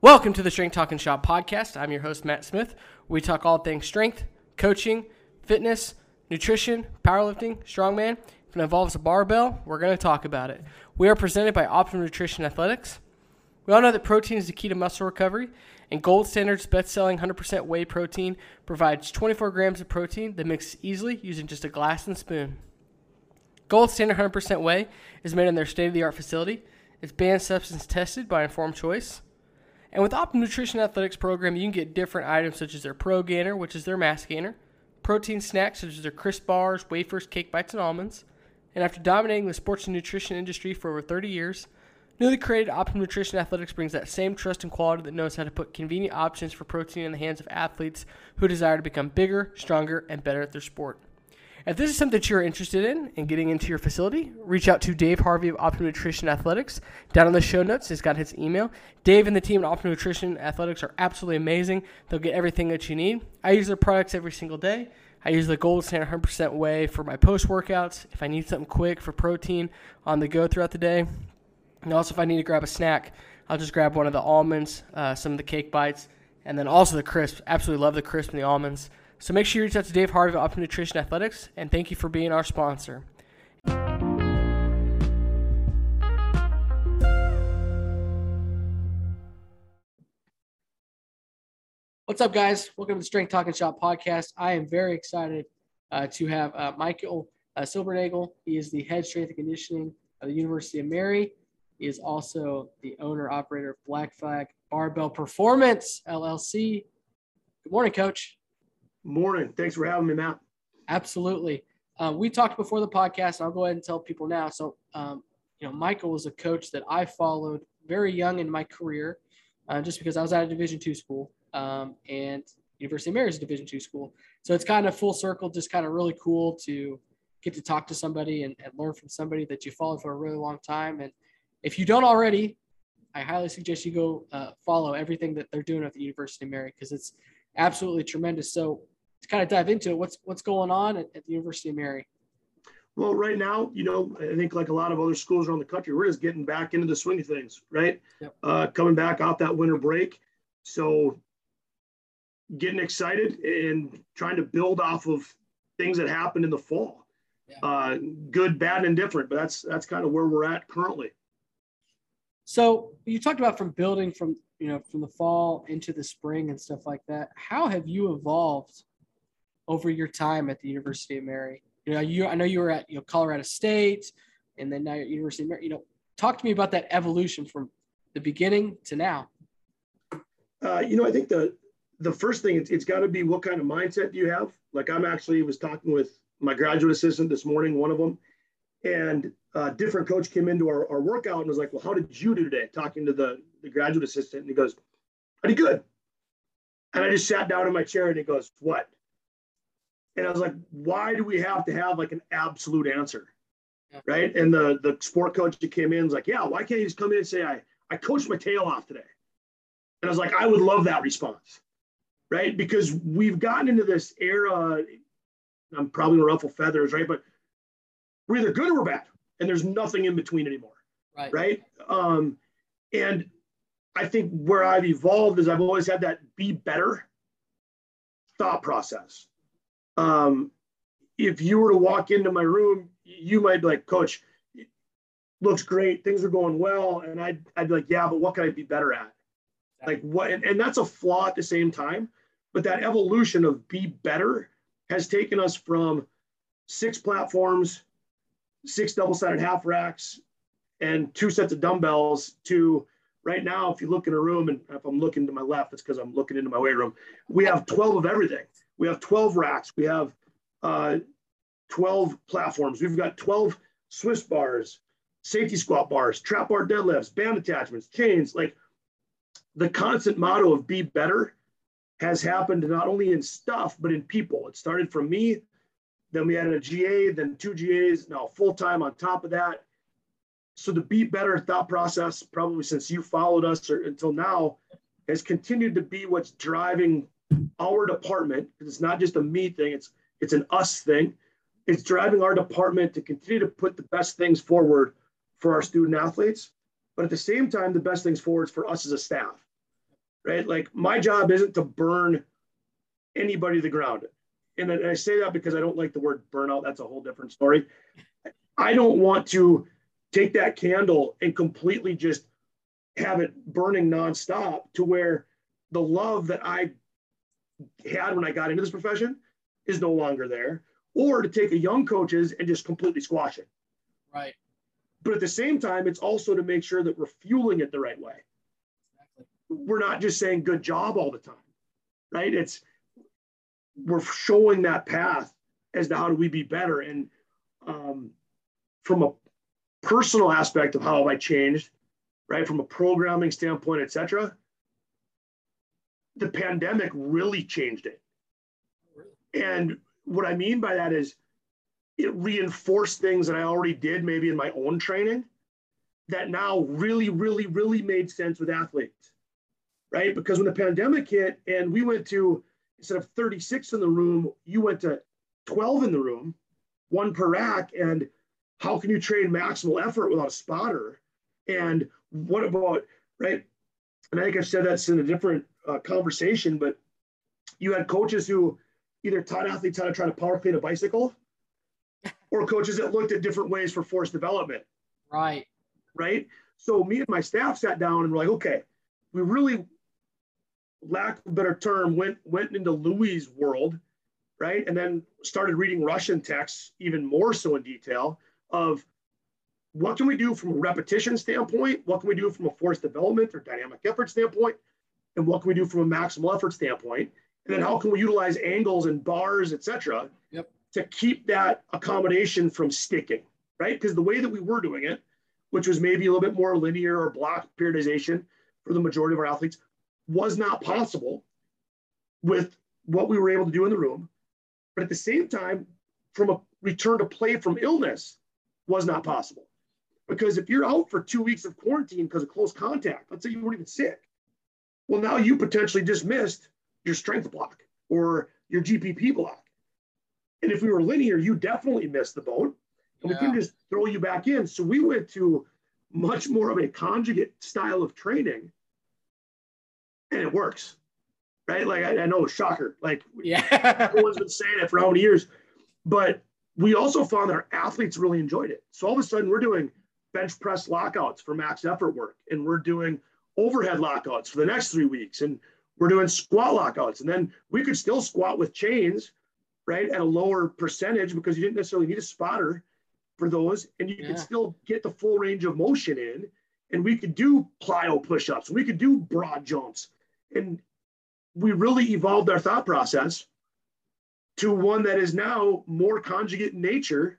Welcome to the Strength Talking Shop podcast. I'm your host, Matt Smith. We talk all things strength, coaching, fitness, nutrition, powerlifting, strongman. If it involves a barbell, we're going to talk about it. We are presented by Optimum Nutrition Athletics. We all know that protein is the key to muscle recovery, and Gold Standard's best selling 100% whey protein provides 24 grams of protein that mixes easily using just a glass and spoon. Gold Standard 100% whey is made in their state of the art facility. It's banned substance tested by Informed Choice. And with Optimum Nutrition Athletics program, you can get different items such as their Pro Gainer, which is their mass gainer, protein snacks such as their crisp bars, wafers, cake bites, and almonds. And after dominating the sports and nutrition industry for over 30 years, newly created Optimum Nutrition Athletics brings that same trust and quality that knows how to put convenient options for protein in the hands of athletes who desire to become bigger, stronger, and better at their sport. If this is something that you're interested in and in getting into your facility, reach out to Dave Harvey of Optimum Nutrition Athletics. Down in the show notes, he's got his email. Dave and the team at Optimum Nutrition Athletics are absolutely amazing. They'll get everything that you need. I use their products every single day. I use the Gold Standard 100% whey for my post workouts. If I need something quick for protein on the go throughout the day, and also if I need to grab a snack, I'll just grab one of the almonds, uh, some of the cake bites, and then also the crisps. Absolutely love the crisp and the almonds. So make sure you reach out to Dave Harvey of Optimum Nutrition Athletics, and thank you for being our sponsor. What's up, guys? Welcome to the Strength Talking Shop podcast. I am very excited uh, to have uh, Michael uh, Silbernagel. He is the head strength and conditioning of the University of Mary. Is also the owner operator of Black Flag Barbell Performance LLC. Good morning, Coach. Morning. Thanks for having me, Matt. Absolutely. Uh, we talked before the podcast. I'll go ahead and tell people now. So, um, you know, Michael was a coach that I followed very young in my career, uh, just because I was at a Division two school, um, and University of Mary is a Division two school. So it's kind of full circle, just kind of really cool to get to talk to somebody and, and learn from somebody that you followed for a really long time. And if you don't already, I highly suggest you go uh, follow everything that they're doing at the University of Mary because it's absolutely tremendous. So to kind of dive into it, what's what's going on at, at the University of Mary? Well, right now, you know, I think like a lot of other schools around the country, we're just getting back into the swing of things, right? Yep. Uh, coming back off that winter break. So getting excited and trying to build off of things that happened in the fall. Yeah. Uh, good, bad, and different, but that's that's kind of where we're at currently. So you talked about from building from you know from the fall into the spring and stuff like that. How have you evolved over your time at the University of Mary? You know, you I know you were at you know Colorado State, and then now you're at University of Mary. You know, talk to me about that evolution from the beginning to now. Uh, you know, I think the the first thing it's, it's got to be what kind of mindset do you have. Like I'm actually was talking with my graduate assistant this morning, one of them, and a different coach came into our, our workout and was like, "Well, how did you do today?" Talking to the the graduate assistant, and he goes, "I did good." And I just sat down in my chair, and he goes, "What?" And I was like, why do we have to have like an absolute answer? Yeah. Right. And the the sport coach that came in was like, yeah, why can't you just come in and say, I, I coached my tail off today? And I was like, I would love that response. Right. Because we've gotten into this era, I'm probably gonna ruffle feathers, right? But we're either good or we're bad. And there's nothing in between anymore. Right. Right. Um, and I think where I've evolved is I've always had that be better thought process um, if you were to walk into my room, you might be like, Coach, looks great, things are going well, and I'd I'd be like, yeah, but what can I be better at? Like what? And, and that's a flaw at the same time. But that evolution of be better has taken us from six platforms, six double-sided half racks, and two sets of dumbbells to right now, if you look in a room, and if I'm looking to my left, it's because I'm looking into my weight room. We have 12 of everything. We have 12 racks. We have uh, 12 platforms. We've got 12 Swiss bars, safety squat bars, trap bar deadlifts, band attachments, chains. Like the constant motto of be better has happened not only in stuff, but in people. It started from me. Then we added a GA, then two GAs, now full time on top of that. So the be better thought process, probably since you followed us or until now, has continued to be what's driving our department. It's not just a me thing; it's it's an us thing. it's driving our department to continue to put the best things forward for our student athletes, but at the same time, the best things forward for us as a staff, right? Like my job isn't to burn anybody to the ground. And I say that because I don't like the word burnout. That's a whole different story. I don't want to take that candle and completely just have it burning nonstop to where the love that I had when I got into this profession is no longer there, or to take a young coaches and just completely squash it. Right. But at the same time, it's also to make sure that we're fueling it the right way. Exactly. We're not just saying good job all the time, right? It's we're showing that path as to how do we be better. And um, from a personal aspect of how have I changed, right? From a programming standpoint, et cetera, the pandemic really changed it. And what I mean by that is it reinforced things that I already did maybe in my own training that now really, really, really made sense with athletes, right? Because when the pandemic hit and we went to, instead of 36 in the room, you went to 12 in the room, one per rack. And how can you train maximal effort without a spotter? And what about, right? And I think I've said that's in a different uh, conversation, but you had coaches who either taught athletes how to try to power clean a bicycle or coaches that looked at different ways for force development. Right. Right. So me and my staff sat down and were like, okay, we really, lack of a better term, went went into Louie's world, right? And then started reading Russian texts even more so in detail of what can we do from a repetition standpoint? What can we do from a force development or dynamic effort standpoint? And what can we do from a maximal effort standpoint? And then how can we utilize angles and bars, et cetera, yep. to keep that accommodation from sticking, right? Because the way that we were doing it, which was maybe a little bit more linear or block periodization for the majority of our athletes, was not possible with what we were able to do in the room. But at the same time, from a return to play from illness was not possible. Because if you're out for two weeks of quarantine because of close contact, let's say you weren't even sick, well, now you potentially just missed your strength block or your GPP block. And if we were linear, you definitely missed the boat. And yeah. we can just throw you back in. So we went to much more of a conjugate style of training. And it works. Right? Like I, I know, shocker. Like yeah, everyone's been saying it for how many years. But we also found that our athletes really enjoyed it. So all of a sudden we're doing bench press lockouts for max effort work, and we're doing overhead lockouts for the next three weeks, and we're doing squat lockouts. And then we could still squat with chains, right, at a lower percentage because you didn't necessarily need a spotter for those, and you yeah. could still get the full range of motion in. And we could do plyo push-ups, we could do broad jumps, and we really evolved our thought process to one that is now more conjugate in nature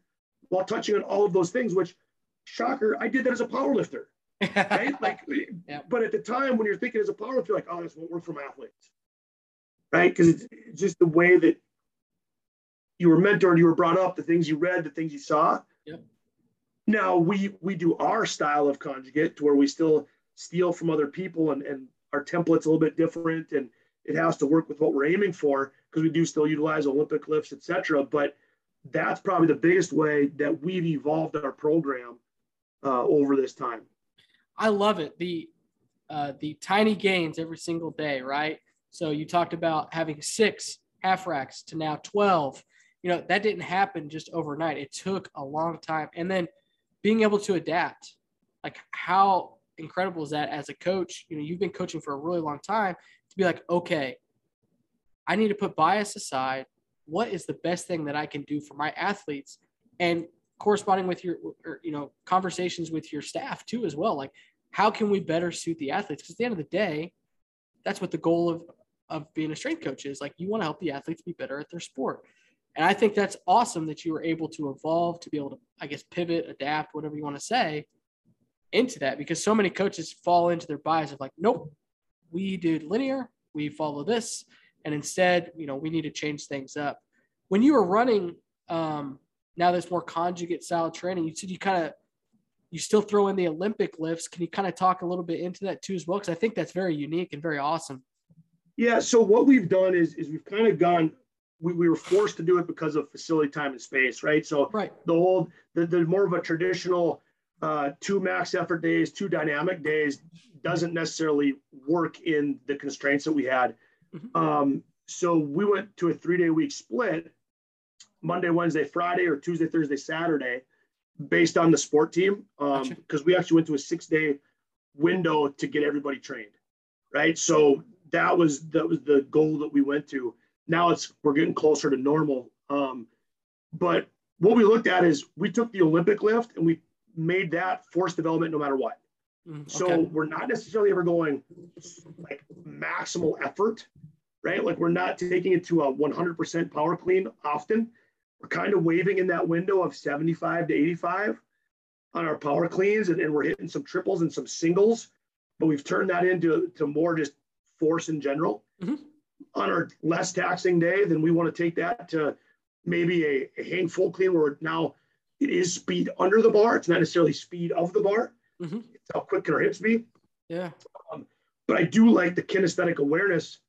while touching on all of those things, which shocker, I did that as a power lifter. Right? like, yeah. but at the time when you're thinking as a power lifter, you're like, oh, this won't work from athletes. Right? Because it's, it's just the way that you were mentored, you were brought up, the things you read, the things you saw. Yep. Now we we do our style of conjugate to where we still steal from other people and, and our template's a little bit different and it has to work with what we're aiming for because we do still utilize Olympic lifts, etc. But that's probably the biggest way that we've evolved our program uh, over this time. I love it. The uh, the tiny gains every single day, right? So you talked about having six half racks to now 12. You know, that didn't happen just overnight. It took a long time. And then being able to adapt, like how incredible is that as a coach? You know, you've been coaching for a really long time to be like, okay, I need to put bias aside. What is the best thing that I can do for my athletes? And corresponding with your, or, you know, conversations with your staff too, as well. Like, how can we better suit the athletes? Because at the end of the day, that's what the goal of, of being a strength coach is. Like, you want to help the athletes be better at their sport. And I think that's awesome that you were able to evolve, to be able to, I guess, pivot, adapt, whatever you want to say, into that because so many coaches fall into their bias of like, nope, we did linear, we follow this, and instead, you know, we need to change things up. When you were running um, now this more conjugate style training, you said you kind of you still throw in the Olympic lifts. Can you kind of talk a little bit into that too as well? Because I think that's very unique and very awesome. Yeah. So what we've done is is we've kind of gone we, we were forced to do it because of facility time and space, right? So right. the old, the, the more of a traditional uh, two max effort days, two dynamic days doesn't necessarily work in the constraints that we had. Mm-hmm. Um, so we went to a three day week split Monday, Wednesday, Friday, or Tuesday, Thursday, Saturday, based on the sport team. Because um, gotcha. we actually went to a six day window to get everybody trained, right? So that was that was the goal that we went to. Now it's we're getting closer to normal. Um, but what we looked at is we took the Olympic lift and we made that force development no matter what. Mm, okay. So we're not necessarily ever going like maximal effort, right? Like we're not taking it to a 100% power clean often. We're kind of waving in that window of 75 to 85 on our power cleans, and, and we're hitting some triples and some singles, but we've turned that into to more just force in general. Mm-hmm. On our less taxing day, then we want to take that to maybe a, a hang full clean where now it is speed under the bar. It's not necessarily speed of the bar. Mm-hmm. It's how quick can our hips be. Yeah. Um, but I do like the kinesthetic awareness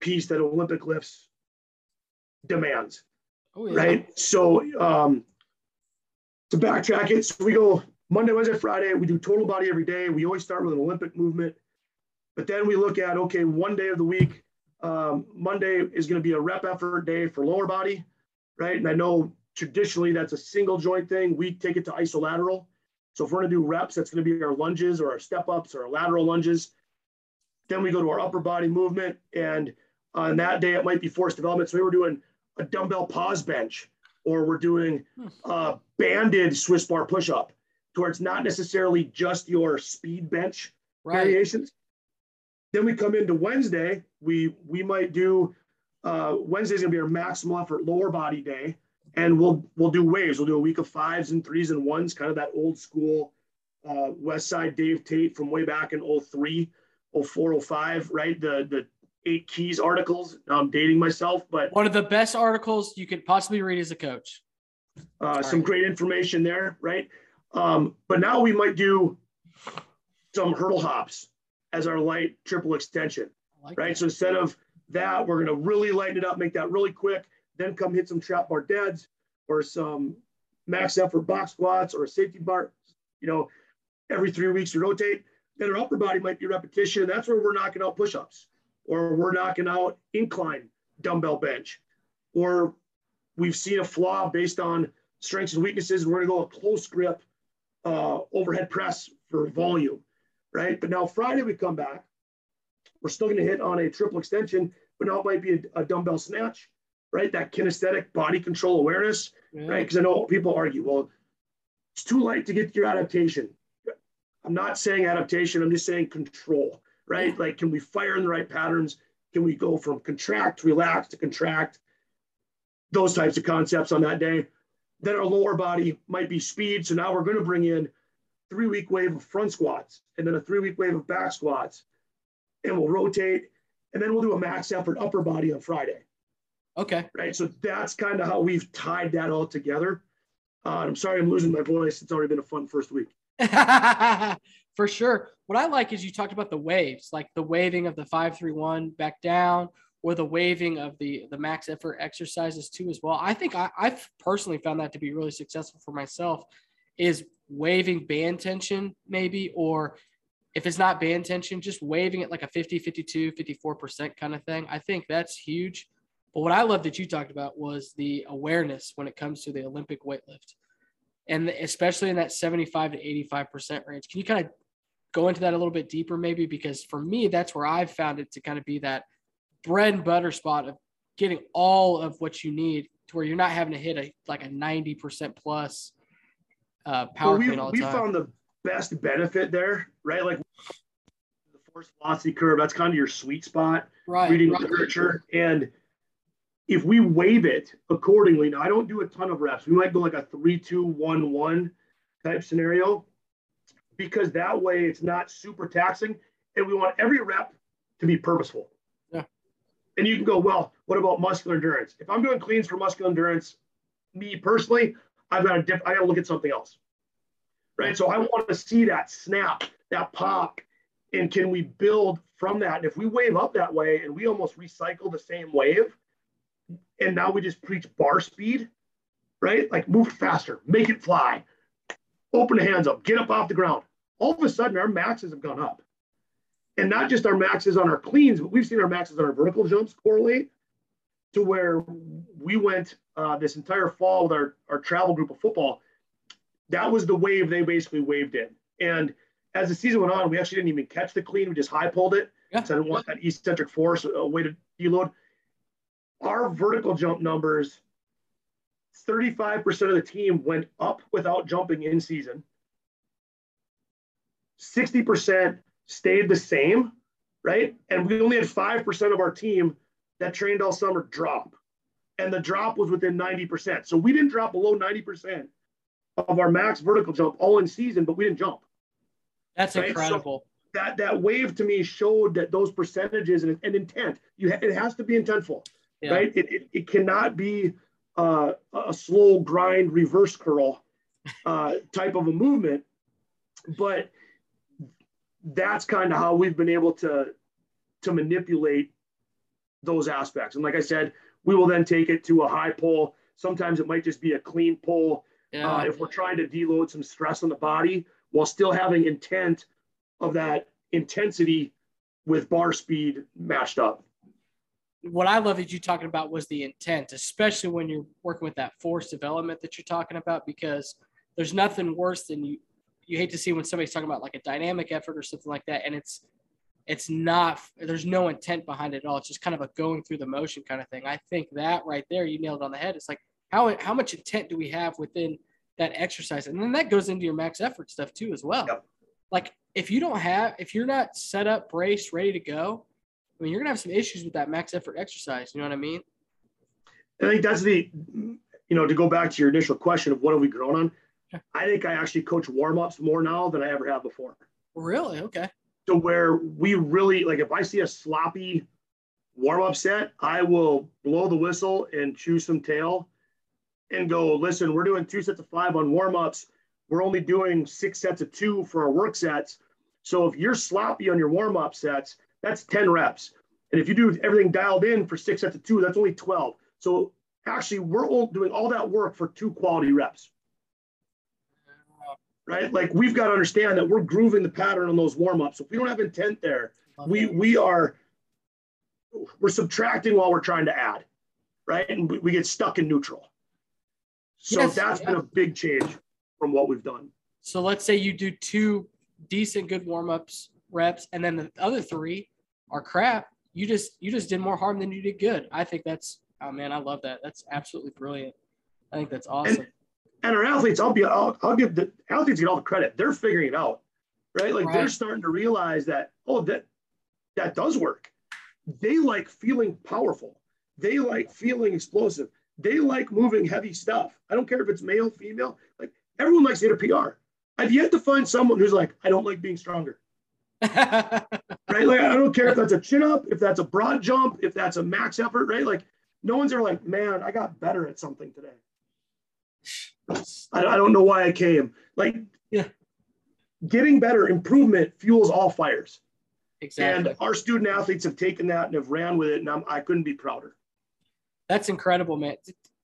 piece that Olympic lifts demands. Oh, yeah. Right. So um, to backtrack it, so we go Monday, Wednesday, Friday. We do total body every day. We always start with an Olympic movement, but then we look at okay, one day of the week. Um, Monday is going to be a rep effort day for lower body, right? And I know traditionally that's a single joint thing. We take it to isolateral. So if we're going to do reps, that's going to be our lunges or our step ups or our lateral lunges. Then we go to our upper body movement, and on that day it might be force development. So we were doing a dumbbell pause bench, or we're doing hmm. a banded Swiss bar push up, to where it's not necessarily just your speed bench right. variations. Then we come into Wednesday. We we might do uh, Wednesday's gonna be our maximal effort lower body day, and we'll we'll do waves. We'll do a week of fives and threes and ones, kind of that old school uh, Westside Dave Tate from way back in 03, 04, 05, right? The the eight keys articles. I'm dating myself, but one of the best articles you could possibly read as a coach. Uh, some great information there, right? Um, but now we might do some hurdle hops as our light triple extension, like right? That. So instead of that, we're going to really lighten it up, make that really quick, then come hit some trap bar deads or some max effort box squats or a safety bar. You know, every three weeks you rotate. Then our upper body might be repetition. That's where we're knocking out push-ups or we're knocking out incline dumbbell bench, or we've seen a flaw based on strengths and weaknesses. We're going to go a close grip uh, overhead press for volume, right? But now Friday we come back, we're still going to hit on a triple extension, but now it might be a, a dumbbell snatch, right? That kinesthetic body control awareness, yeah. right? Because I know people argue, well, it's too light to get your adaptation. I'm not saying adaptation, I'm just saying control right? Like, can we fire in the right patterns? Can we go from contract, relax to contract? Those types of concepts on that day. Then our lower body might be speed. So now we're going to bring in three week wave of front squats and then a three week wave of back squats. And we'll rotate. And then we'll do a max effort upper body on Friday. Okay. Right. So that's kind of how we've tied that all together. Uh, I'm sorry I'm losing my voice. It's already been a fun first week. for sure. What I like is you talked about the waves, like the waving of the five three one back down, or the waving of the the max effort exercises too as well. I think I, I've personally found that to be really successful for myself. Is waving band tension maybe, or if it's not band tension, just waving it like a 50, 52, 54% kind of thing. I think that's huge. But what I love that you talked about was the awareness when it comes to the Olympic weightlift. And especially in that 75 to 85% range. Can you kind of go into that a little bit deeper, maybe? Because for me, that's where I've found it to kind of be that bread and butter spot of getting all of what you need to where you're not having to hit a like a 90% plus uh, power well, we, we found the best benefit there, right? Like the force velocity curve, that's kind of your sweet spot. Right. Reading right. literature. And if we wave it accordingly, now I don't do a ton of reps. We might go like a three, two, one, one type scenario because that way it's not super taxing and we want every rep to be purposeful. Yeah. And you can go, well, what about muscular endurance? If I'm doing cleans for muscular endurance, me personally, I've got to diff- I got to look at something else. Right. So I want to see that snap, that pop, and can we build from that? And if we wave up that way and we almost recycle the same wave, and now we just preach bar speed, right? Like move faster, make it fly, open the hands up, get up off the ground. All of a sudden, our maxes have gone up. And not just our maxes on our cleans, but we've seen our maxes on our vertical jumps correlate to where we went uh, this entire fall with our, our travel group of football. That was the wave they basically waved in. And as the season went on, we actually didn't even catch the clean. We just high pulled it. Yeah. So I didn't want that eccentric force, a way to deload. Our vertical jump numbers, 35% of the team went up without jumping in season. 60% stayed the same, right? And we only had 5% of our team that trained all summer drop. And the drop was within 90%. So we didn't drop below 90% of our max vertical jump all in season, but we didn't jump. That's right? incredible. So that that wave to me showed that those percentages and, and intent. You ha- it has to be intentful, yeah. right? It, it, it cannot be uh, a slow grind reverse curl uh, type of a movement, but that's kind of how we've been able to to manipulate those aspects. And like I said, we will then take it to a high pull. Sometimes it might just be a clean pull. Yeah. Uh, if we're trying to deload some stress on the body, while still having intent of that intensity with bar speed matched up. What I love that you talking about was the intent, especially when you're working with that force development that you're talking about, because there's nothing worse than you you hate to see when somebody's talking about like a dynamic effort or something like that, and it's it's not there's no intent behind it at all. It's just kind of a going through the motion kind of thing. I think that right there, you nailed it on the head. It's like how how much intent do we have within that exercise. And then that goes into your max effort stuff too, as well. Yep. Like if you don't have, if you're not set up, braced, ready to go, I mean, you're gonna have some issues with that max effort exercise. You know what I mean? I think that's the, you know, to go back to your initial question of what have we grown on. I think I actually coach warm ups more now than I ever have before. Really? Okay. To where we really like, if I see a sloppy warm up set, I will blow the whistle and chew some tail and go, listen, we're doing two sets of five on warm ups. We're only doing six sets of two for our work sets. So if you're sloppy on your warm up sets, that's 10 reps. And if you do everything dialed in for six sets of two, that's only 12. So actually, we're all doing all that work for two quality reps. Right? Like we've got to understand that we're grooving the pattern on those warm ups. If we don't have intent there, we we are we're subtracting while we're trying to add, right? And we, we get stuck in neutral. So yes, that's yeah. been a big change from what we've done. So let's say you do two decent good warm-ups reps and then the other three are crap. You just you just did more harm than you did good. I think that's oh man, I love that. That's absolutely brilliant. I think that's awesome. And, and our athletes, I'll be I'll, I'll give the athletes get all the credit. They're figuring it out. Right? Like right. they're starting to realize that, oh, that that does work. They like feeling powerful. They like feeling explosive they like moving heavy stuff. I don't care if it's male, female. Like everyone likes to hit a PR. I've yet to find someone who's like, I don't like being stronger. right? Like I don't care if that's a chin up, if that's a broad jump, if that's a max effort, right? Like no one's ever like, man, I got better at something today. I, I don't know why I came. Like, yeah, getting better, improvement fuels all fires. Exactly. And our student athletes have taken that and have ran with it, and I'm, I couldn't be prouder. That's incredible, man.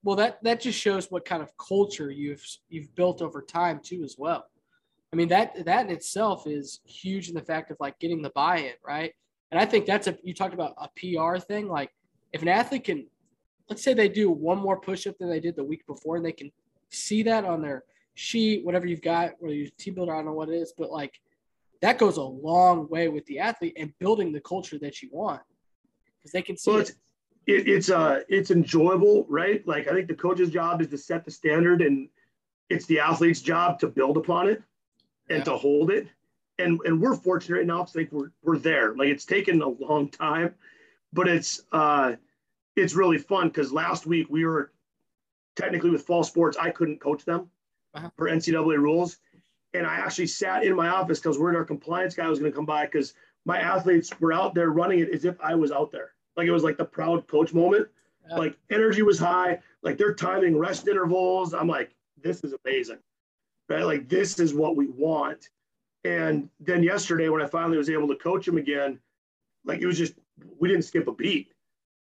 Well, that that just shows what kind of culture you've you've built over time too, as well. I mean that that in itself is huge in the fact of like getting the buy-in, right? And I think that's a you talked about a PR thing. Like if an athlete can, let's say they do one more push-up than they did the week before, and they can see that on their sheet, whatever you've got, whether you TeamBuildr, I don't know what it is, but like that goes a long way with the athlete and building the culture that you want because they can see well, it it, it's uh it's enjoyable, right? Like I think the coach's job is to set the standard, and it's the athlete's job to build upon it and yeah. to hold it. And and we're fortunate right now to think we're we're there. Like it's taken a long time, but it's uh it's really fun because last week we were technically with fall sports. I couldn't coach them uh-huh. for NCAA rules, and I actually sat in my office because we're in our compliance guy was going to come by because my athletes were out there running it as if I was out there. Like it was like the proud coach moment. Yeah. Like energy was high. Like they're timing rest intervals. I'm like, this is amazing. Right? Like this is what we want. And then yesterday when I finally was able to coach him again, like it was just we didn't skip a beat.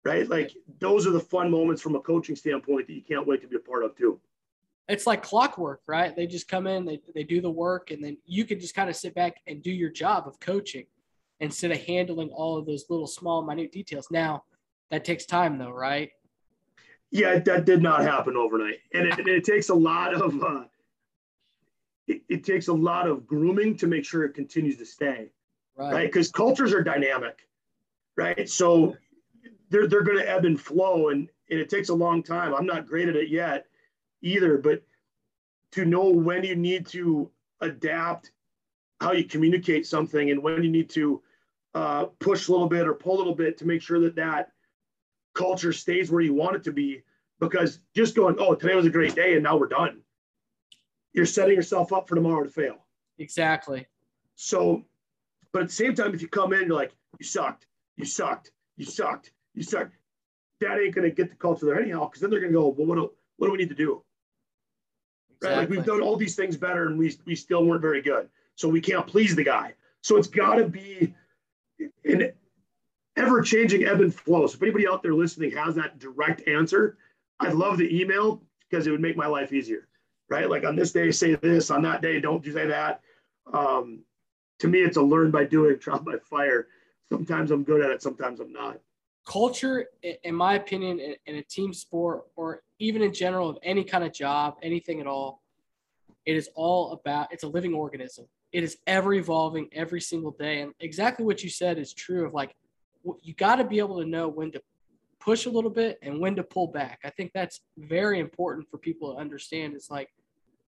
right? Like those are the fun moments from a coaching standpoint that you can't wait to be a part of too. It's like clockwork, right? They just come in, they, they do the work, and then you can just kind of sit back and do your job of coaching instead of handling all of those little small, minute details. Now, that takes time though, right? Yeah, that did not happen overnight. And it, it takes a lot of, uh, it, it, takes a lot of grooming to make sure it continues to stay, right? Because right? cultures are dynamic, right? So they're they're going to ebb and flow, and and it takes a long time. I'm not great at it yet, either, but to know when you need to adapt how you communicate something and when you need to uh, push a little bit or pull a little bit to make sure that that culture stays where you want it to be because just going oh today was a great day and now we're done you're setting yourself up for tomorrow to fail. Exactly. So but at the same time if you come in you're like you sucked. You sucked. You sucked. You start that ain't going to get the culture there anyhow because then they're going to go well what do, what do we need to do? Exactly. right? Like we've done all these things better and we, we still weren't very good. So we can't please the guy. So it's got to be an ever changing ebb and flow. So if anybody out there listening has that direct answer i'd love the email because it would make my life easier right like on this day say this on that day don't you say that um, to me it's a learn by doing trial by fire sometimes i'm good at it sometimes i'm not culture, in my opinion, in a team sport or even in general of any kind of job, anything at all, it is all about it's a living organism. It is ever evolving every single day. And exactly what you said is true of like you got to be able to know when to push a little bit and when to pull back. I think that's very important for people to understand. It's like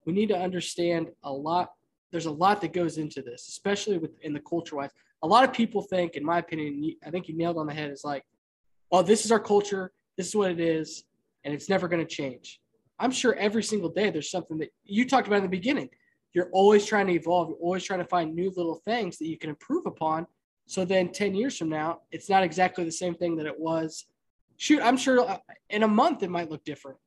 we need to understand a lot. There's a lot that goes into this, especially with in the culture wise. A lot of people think, in my opinion, I think you nailed on the head. Is like oh, this is our culture, this is what it is, and it's never going to change. I'm sure every single day there's something that you talked about in the beginning. You're always trying to evolve, you're always trying to find new little things that you can improve upon. So then 10 years from now, it's not exactly the same thing that it was. Shoot, I'm sure uh, in a month it might look different.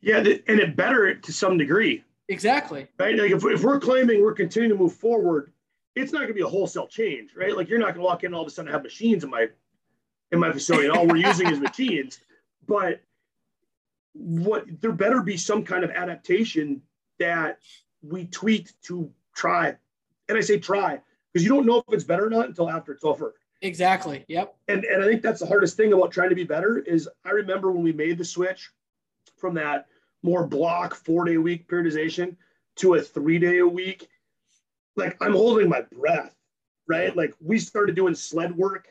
Yeah, and it better to some degree. Exactly. Right. Like if, if we're claiming we're continuing to move forward, it's not going to be a wholesale change, right? Like you're not going to walk in and all of a sudden have machines in my in my facility, and all we're using is machines. But what there better be some kind of adaptation that we tweak to try. And I say try because you don't know if it's better or not until after it's over. Exactly. Yep. And and I think that's the hardest thing about trying to be better is I remember when we made the switch from that more block four day week periodization to a three day a week. Like I'm holding my breath, right? Like we started doing sled work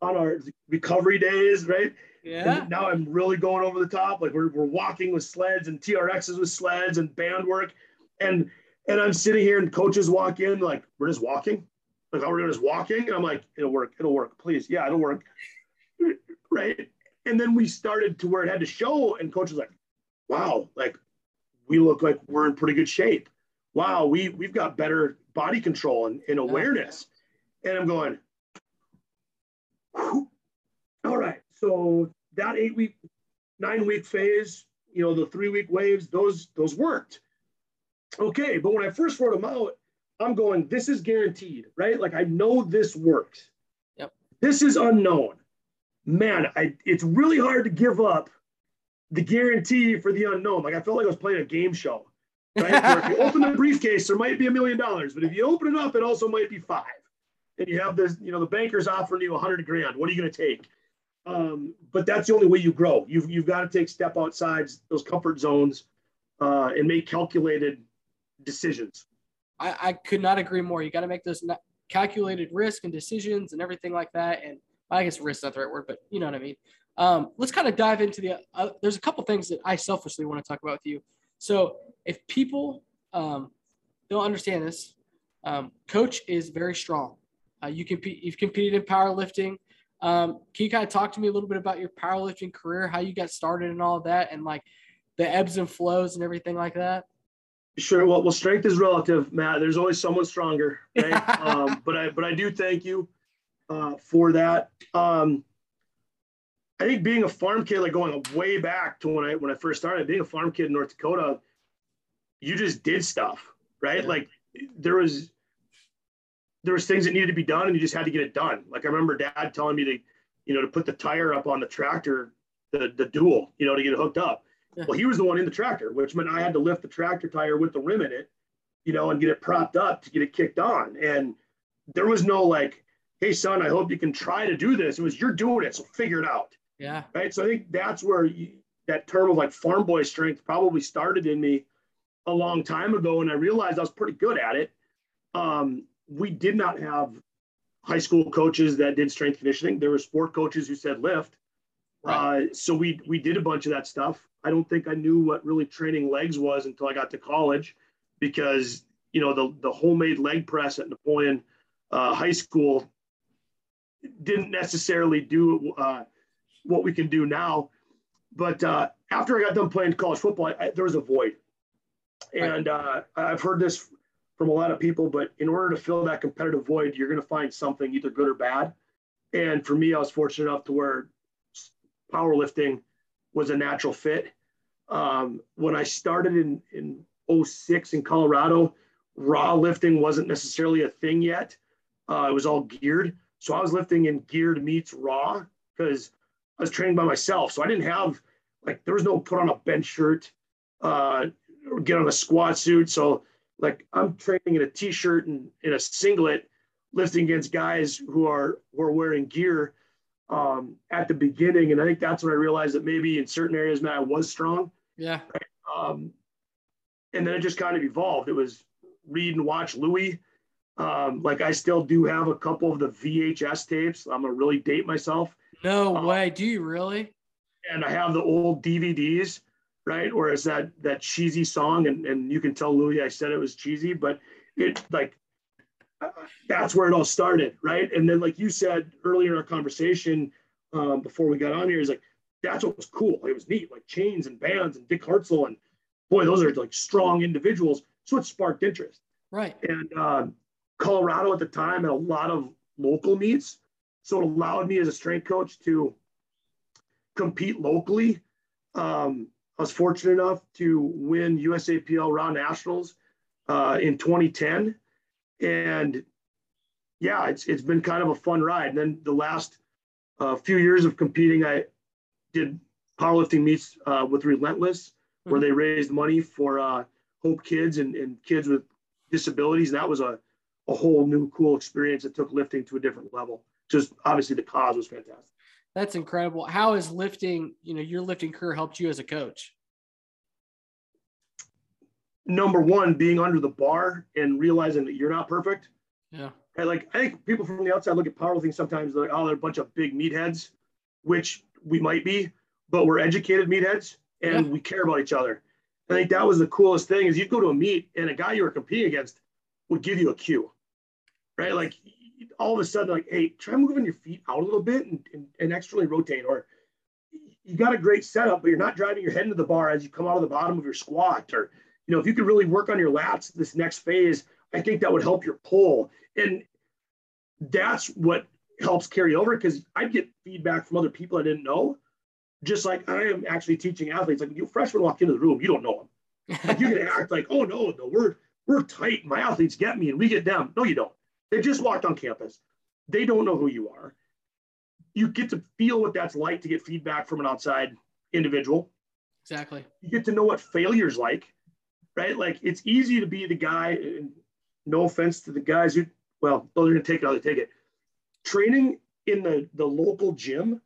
on our recovery days, right? Yeah. And now I'm really going over the top. Like we're, we're walking with sleds and TRXs with sleds and band work. And and I'm sitting here and coaches walk in like, we're just walking. Like, are we're just walking? And I'm like, it'll work, it'll work. Please. Yeah, it'll work. Right. And then we started to where it had to show, and coach was like, wow, like we look like we're in pretty good shape. Wow, we we've got better body control and, and awareness. And I'm going, all right. So that eight week, nine week phase, you know, the three week waves, those those worked. Okay, but when I first wrote them out, I'm going, this is guaranteed, right? Like I know this works. Yep. This is unknown. Man, I it's really hard to give up the guarantee for the unknown. Like I felt like I was playing a game show. Right? if you open the briefcase, there might be a million dollars, but if you open it up, it also might be five and you have this, you know, the banker's offering you a hundred grand. What are you going to take? Um, but that's the only way you grow. You've, you've got to take step outside those comfort zones uh, and make calculated decisions. I, I could not agree more. You got to make those calculated risk and decisions and everything like that. And I guess risk not the right word, but you know what I mean. Um, let's kind of dive into the. Uh, there's a couple things that I selfishly want to talk about with you. So if people um, don't understand this, um, coach is very strong. Uh, you compete. You've competed in powerlifting. Um, can you kind of talk to me a little bit about your powerlifting career, how you got started, and all of that, and like the ebbs and flows and everything like that? Sure. Well, well, strength is relative, Matt. There's always someone stronger, right? um, but I, but I do thank you uh, for that. Um, I think being a farm kid, like going way back to when I when I first started, being a farm kid in North Dakota, you just did stuff, right? Yeah. Like there was there was things that needed to be done and you just had to get it done. Like I remember dad telling me to you know, to put the tire up on the tractor, the, the dual, you know, to get it hooked up. Yeah. Well, he was the one in the tractor, which meant I had to lift the tractor tire with the rim in it, you know, and get it propped up to get it kicked on. And there was no like, hey, son, I hope you can try to do this. It was, you're doing it, so figure it out. Yeah. Right. So I think that's where you, that term of like farm boy strength probably started in me a long time ago. And I realized I was pretty good at it. Um, we did not have high school coaches that did strength conditioning. There were sport coaches who said lift. Right. Uh, so we we did a bunch of that stuff. I don't think I knew what really training legs was until I got to college, because you know the the homemade leg press at Napoleon uh, High School didn't necessarily do uh, what we can do now. But uh, after I got done playing college football, I, I, there was a void, and uh, I've heard this from a lot of people. But in order to fill that competitive void, you're going to find something either good or bad. And for me, I was fortunate enough to where powerlifting was a natural fit. Um, when I started in, in 06 in Colorado, raw lifting wasn't necessarily a thing yet. Uh, it was all geared. So I was lifting in geared meets raw because I was training by myself. So I didn't have, like, there was no put on a bench shirt, uh, or get on a squat suit. So like I'm training in a t-shirt and in a singlet, lifting against guys who are who are wearing gear um, at the beginning, and I think that's when I realized that maybe in certain areas, man, I was strong. Yeah. Right? Um, and then it just kind of evolved. It was read and watch Louie. Um, like I still do have a couple of the VHS tapes. I'm gonna really date myself. No um, way. Do you really? And I have the old DVDs right? Or is that that cheesy song, and and you can tell Louie I said it was cheesy, but it like that's where it all started, right? And then like you said earlier in our conversation um, before we got on here is like that's what was cool. It was neat, like chains and bands and Dick Hartzell and boy, those are like strong individuals. So it sparked interest. Right. And um, Colorado at the time had a lot of local meets. So it allowed me as a strength coach to compete locally. Um, I was fortunate enough to win USAPL Raw Nationals uh, in 2010, and yeah, it's it's been kind of a fun ride. And then the last uh, few years of competing, I did powerlifting meets uh, with Relentless, where mm-hmm. they raised money for uh, Hope Kids and, and kids with disabilities. And that was a, a whole new cool experience that took lifting to a different level. Just obviously the cause was fantastic. That's incredible. How has lifting, you know, your lifting career helped you as a coach? Number one, being under the bar and realizing that you're not perfect. Yeah. And like I think people from the outside look at powerlifting sometimes they're like, oh, they're a bunch of big meatheads, which we might be, but we're educated meatheads and yeah. we care about each other. I think that was the coolest thing is you'd go to a meet and a guy you were competing against would give you a cue. Right? Like all of a sudden like, hey, try moving your feet out a little bit and, and, and externally rotate. Or you got a great setup, but you're not driving your head into the bar as you come out of the bottom of your squat. Or, you know, if you could really work on your lats this next phase, I think that would help your pull. And that's what helps carry over because I get feedback from other people I didn't know. Just like I am actually teaching athletes, like you freshmen walk into the room, you don't know them. Like you can act like, oh no, no, we're we're tight. My athletes get me and we get them. No, you don't. They just walked on campus. They don't know who you are. You get to feel what that's like to get feedback from an outside individual. Exactly. You get to know what failure's like, right? Like it's easy to be the guy, and no offense to the guys who, well, those are going to take it how they take it. Training in the, the local gym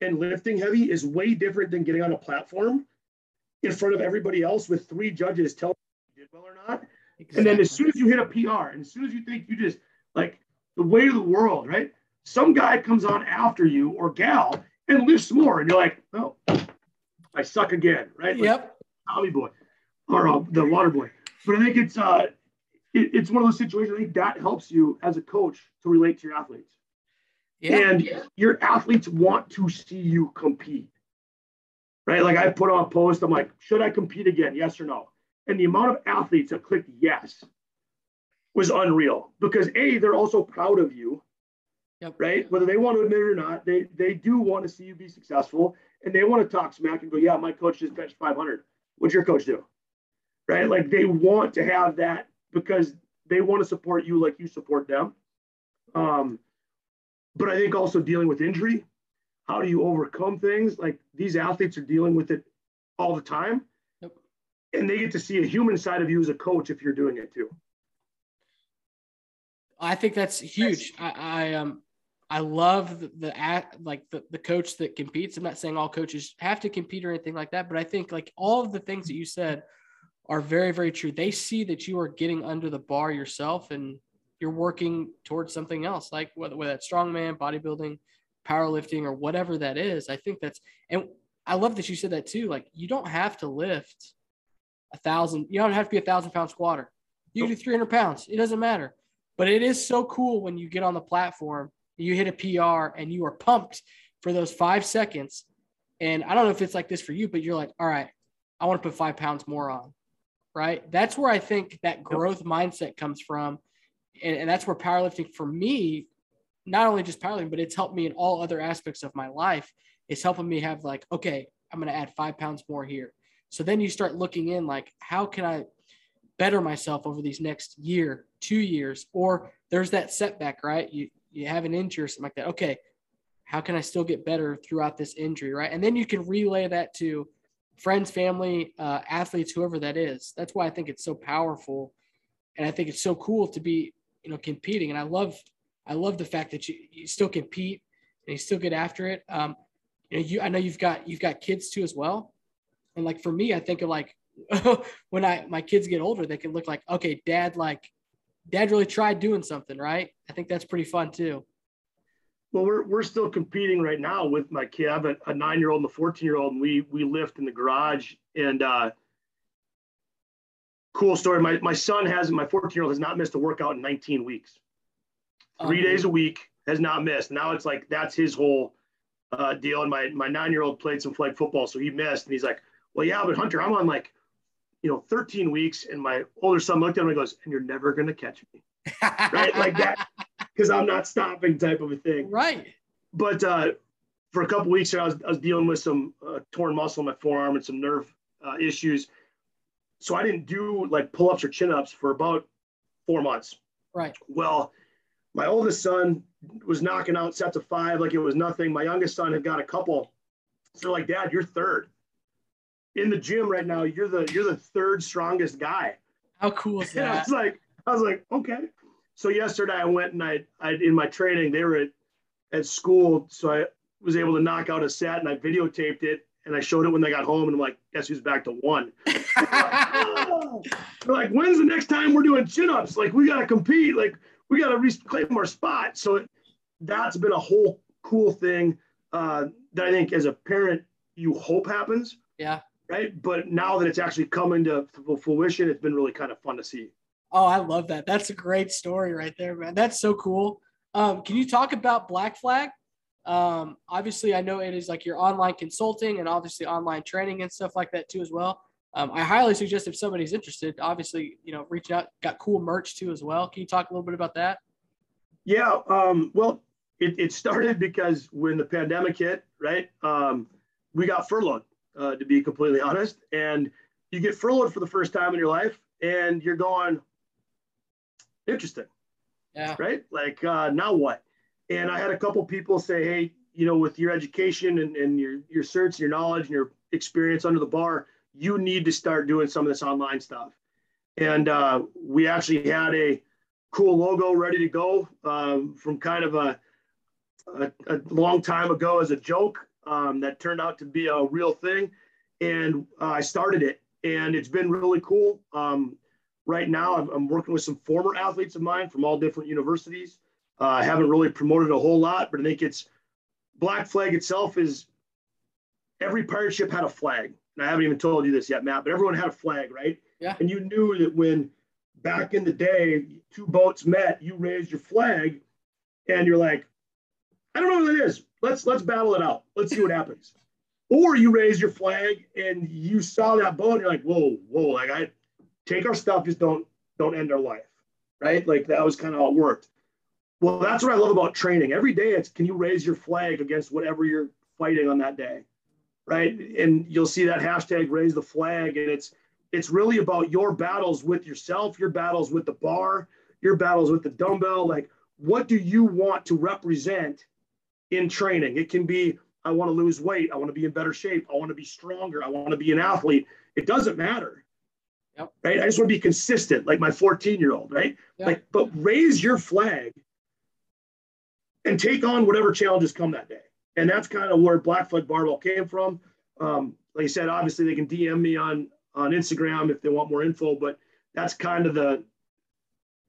and lifting heavy is way different than getting on a platform in front of everybody else with three judges telling you did well or not. Exactly. And then as soon as you hit a PR, and as soon as you think you just like the way of the world, right? Some guy comes on after you or gal and lifts more, and you're like, oh, I suck again, right? Like, yep. Tommy boy or uh, the water boy. But I think it's uh, it, it's one of those situations. I think that helps you as a coach to relate to your athletes. Yeah. And your athletes want to see you compete, right? Like I put on a post, I'm like, should I compete again? Yes or no? And the amount of athletes that clicked yes was unreal because a they're also proud of you yep. right whether they want to admit it or not they they do want to see you be successful and they want to talk smack and go yeah my coach just benched 500 what's your coach do right like they want to have that because they want to support you like you support them um but i think also dealing with injury how do you overcome things? Like these athletes are dealing with it all the time. Yep. And they get to see a human side of you as a coach if you're doing it too. I think that's huge. I, I um I love the, the like the, the coach that competes. I'm not saying all coaches have to compete or anything like that, but I think like all of the things that you said are very, very true. They see that you are getting under the bar yourself and you're working towards something else, like whether, whether that's strongman, bodybuilding, powerlifting, or whatever that is. I think that's, and I love that you said that too. Like you don't have to lift a thousand, you don't have to be a thousand pound squatter. You do 300 pounds. It doesn't matter. But it is so cool when you get on the platform, you hit a PR and you are pumped for those five seconds. And I don't know if it's like this for you, but you're like, all right, I want to put five pounds more on. Right. That's where I think that growth yep. mindset comes from. And, and that's where powerlifting for me, not only just powerlifting, but it's helped me in all other aspects of my life. It's helping me have like, okay, I'm going to add five pounds more here. So then you start looking in like, how can I better myself over these next year, two years, or there's that setback, right? You you have an injury or something like that. Okay, how can I still get better throughout this injury, right? And then you can relay that to friends, family, uh, athletes, whoever that is. That's why I think it's so powerful, and I think it's so cool to be, you know, competing. And I love, I love the fact that you, you still compete and you still get after it. Um, you know, you I know you've got you've got kids too as well, and like for me, I think of like when I my kids get older, they can look like okay, dad like dad really tried doing something, right? I think that's pretty fun too. Well, we're, we're still competing right now with my kid. I have a, a nine year old and a 14 year old, and we we lift in the garage. And uh, cool story. My my son has my 14 year old has not missed a workout in 19 weeks. Three days a week has not missed. Now it's like that's his whole uh, deal. And my my nine year old played some flag football, so he missed. And he's like, "Well, yeah, but Hunter, I'm on like you know, 13 weeks. And my older son looked at him and goes, and you're never going to catch me. right. Like that. Cause I'm not stopping type of a thing. Right. But, uh, for a couple weeks I was, I was dealing with some uh, torn muscle in my forearm and some nerve uh, issues. So I didn't do like pull ups or chin ups for about four months. Right. Well, my oldest son was knocking out sets of five like it was nothing. My youngest son had got a couple. So like, Dad, you're third in the gym right now, you're the you're the third strongest guy. How cool is that? And I was like, I was like, okay. So yesterday I went and I, I in my training, they were at, at school, so I was able to knock out a set and I videotaped it and I showed it when they got home and I'm like, guess who's back to one? like, oh. like, when's the next time we're doing chin-ups? Like we gotta compete, like we gotta reclaim our spot. So that's been a whole cool thing uh, that I think as a parent you hope happens. Yeah right? But now that it's actually coming to fruition, it's been really kind of fun to see. Oh, I love that. That's a great story right there, man. That's so cool. Um, can you talk about Black Flag? Um, obviously, I know it is like your online consulting and obviously online training and stuff like that too as well. Um, I highly suggest if somebody's interested, obviously, you know, reach out. Got cool merch too as well. Can you talk a little bit about that? Yeah. Um, well, it, it started because when the pandemic hit, right, um, we got furloughed uh, to be completely honest. And you get furloughed for the first time in your life, and you're going, interesting. Yeah. Right. Like, uh, now what? And I had a couple people say, hey, you know, with your education and, and your your certs, your knowledge, and your experience under the bar, you need to start doing some of this online stuff. And uh, we actually had a cool logo ready to go um, from kind of a, a, a long time ago as a joke um, that turned out to be a real thing. And uh, I started it, and it's been really cool. Um, right now, I'm, I'm, working with some former athletes of mine from all different universities. Uh, I haven't really promoted a whole lot, but I think it's Black Flag itself is every pirate ship had a flag. And I haven't even told you this yet, Matt, but everyone had a flag, right? Yeah. And you knew that when back in the day, two boats met, you raised your flag, and you're like, I don't know what it is. Let's let's battle it out. Let's see what happens. Or you raise your flag and you saw that boat and you're like, whoa, whoa, like I take our stuff, just don't don't end our life. Right? Like that was kind of how it worked. Well, that's what I love about training. Every day it's can you raise your flag against whatever you're fighting on that day. Right. And you'll see that hashtag raise the flag. And it's it's really about your battles with yourself, your battles with the bar, your battles with the dumbbell. Like, what do you want to represent in training. It can be I want to lose weight. I want to be in better shape. I want to be stronger. I want to be an athlete. It doesn't matter. Yep. Right. I just want to be consistent, like my 14 year old. Right. Yep. Like, but raise your flag and take on whatever challenges come that day. And that's kind of where Black Flag Barbell came from. Um, like I said, obviously they can DM me on on Instagram if they want more info, but that's kind of the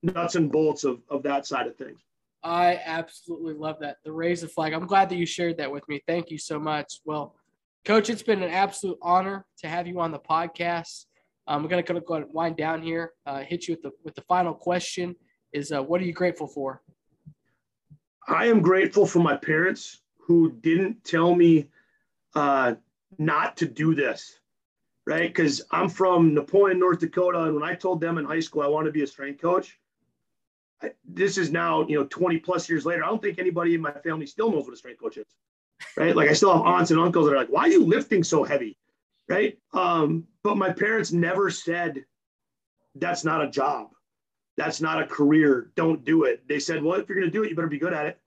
nuts and bolts of, of that side of things. I absolutely love that. The raise the flag. I'm glad that you shared that with me. Thank you so much. Well, Coach, it's been an absolute honor to have you on the podcast. Um, we're gonna kind of go and wind down here. Uh, hit you with the with the final question: Is uh, what are you grateful for? I am grateful for my parents who didn't tell me uh, not to do this, right? Because I'm from Napoleon, North Dakota, and when I told them in high school I want to be a strength coach, This is now you know 20 plus years later. I don't think anybody in my family still knows what a strength coach is, right? Like I still have aunts and uncles that are like, "Why are you lifting so heavy?" Right? Um, but my parents never said that's not a job that's not a career. Don't do it. They said, well, if you're going to do it, you better be good at it.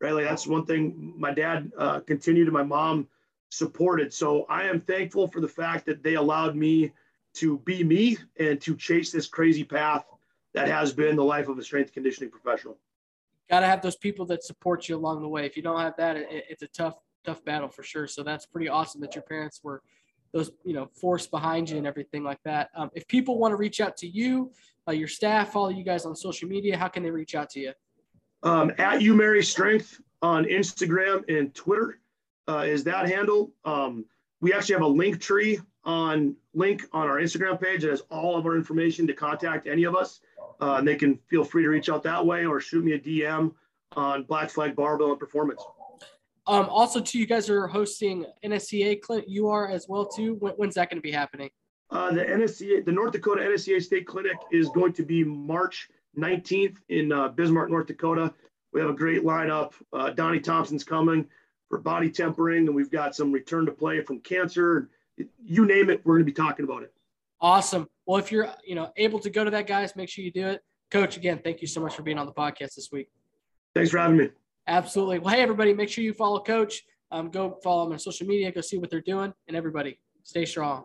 Right. Like that's one thing my dad uh, continued and my mom supported. So I am thankful for the fact that they allowed me to be me and to chase this crazy path that has been the life of a strength conditioning professional. Got to have those people that support you along the way. If you don't have that, it, it's a tough, tough battle for sure. So that's pretty awesome that your parents were those, you know, force behind you and everything like that. Um, if people want to reach out to you, uh, your staff, follow you guys on social media, how can they reach out to you? Um, at UMary Strength on Instagram and Twitter uh, is that handle. Um, we actually have a Linktree on link on our Instagram page that has all of our information to contact any of us. Uh, and they can feel free to reach out that way or shoot me a DM on Black Flag Barbell and Performance. Um, also, too, you guys are hosting NSCA clinic. You are as well too. When, when's that going to be happening? Uh, the NSCA, the North Dakota NSCA State Clinic is going to be March 19th in uh, Bismarck, North Dakota. We have a great lineup. Uh, Donnie Thompson's coming for body tempering, and we've got some return to play from cancer. You name it, we're going to be talking about it. Awesome. Well, if you're you know able to go to that, guys, make sure you do it. Coach, again, thank you so much for being on the podcast this week. Thanks for having me. Absolutely. Well, hey, everybody, make sure you follow Coach. Um, go follow them on social media. Go see what they're doing. And everybody, stay strong.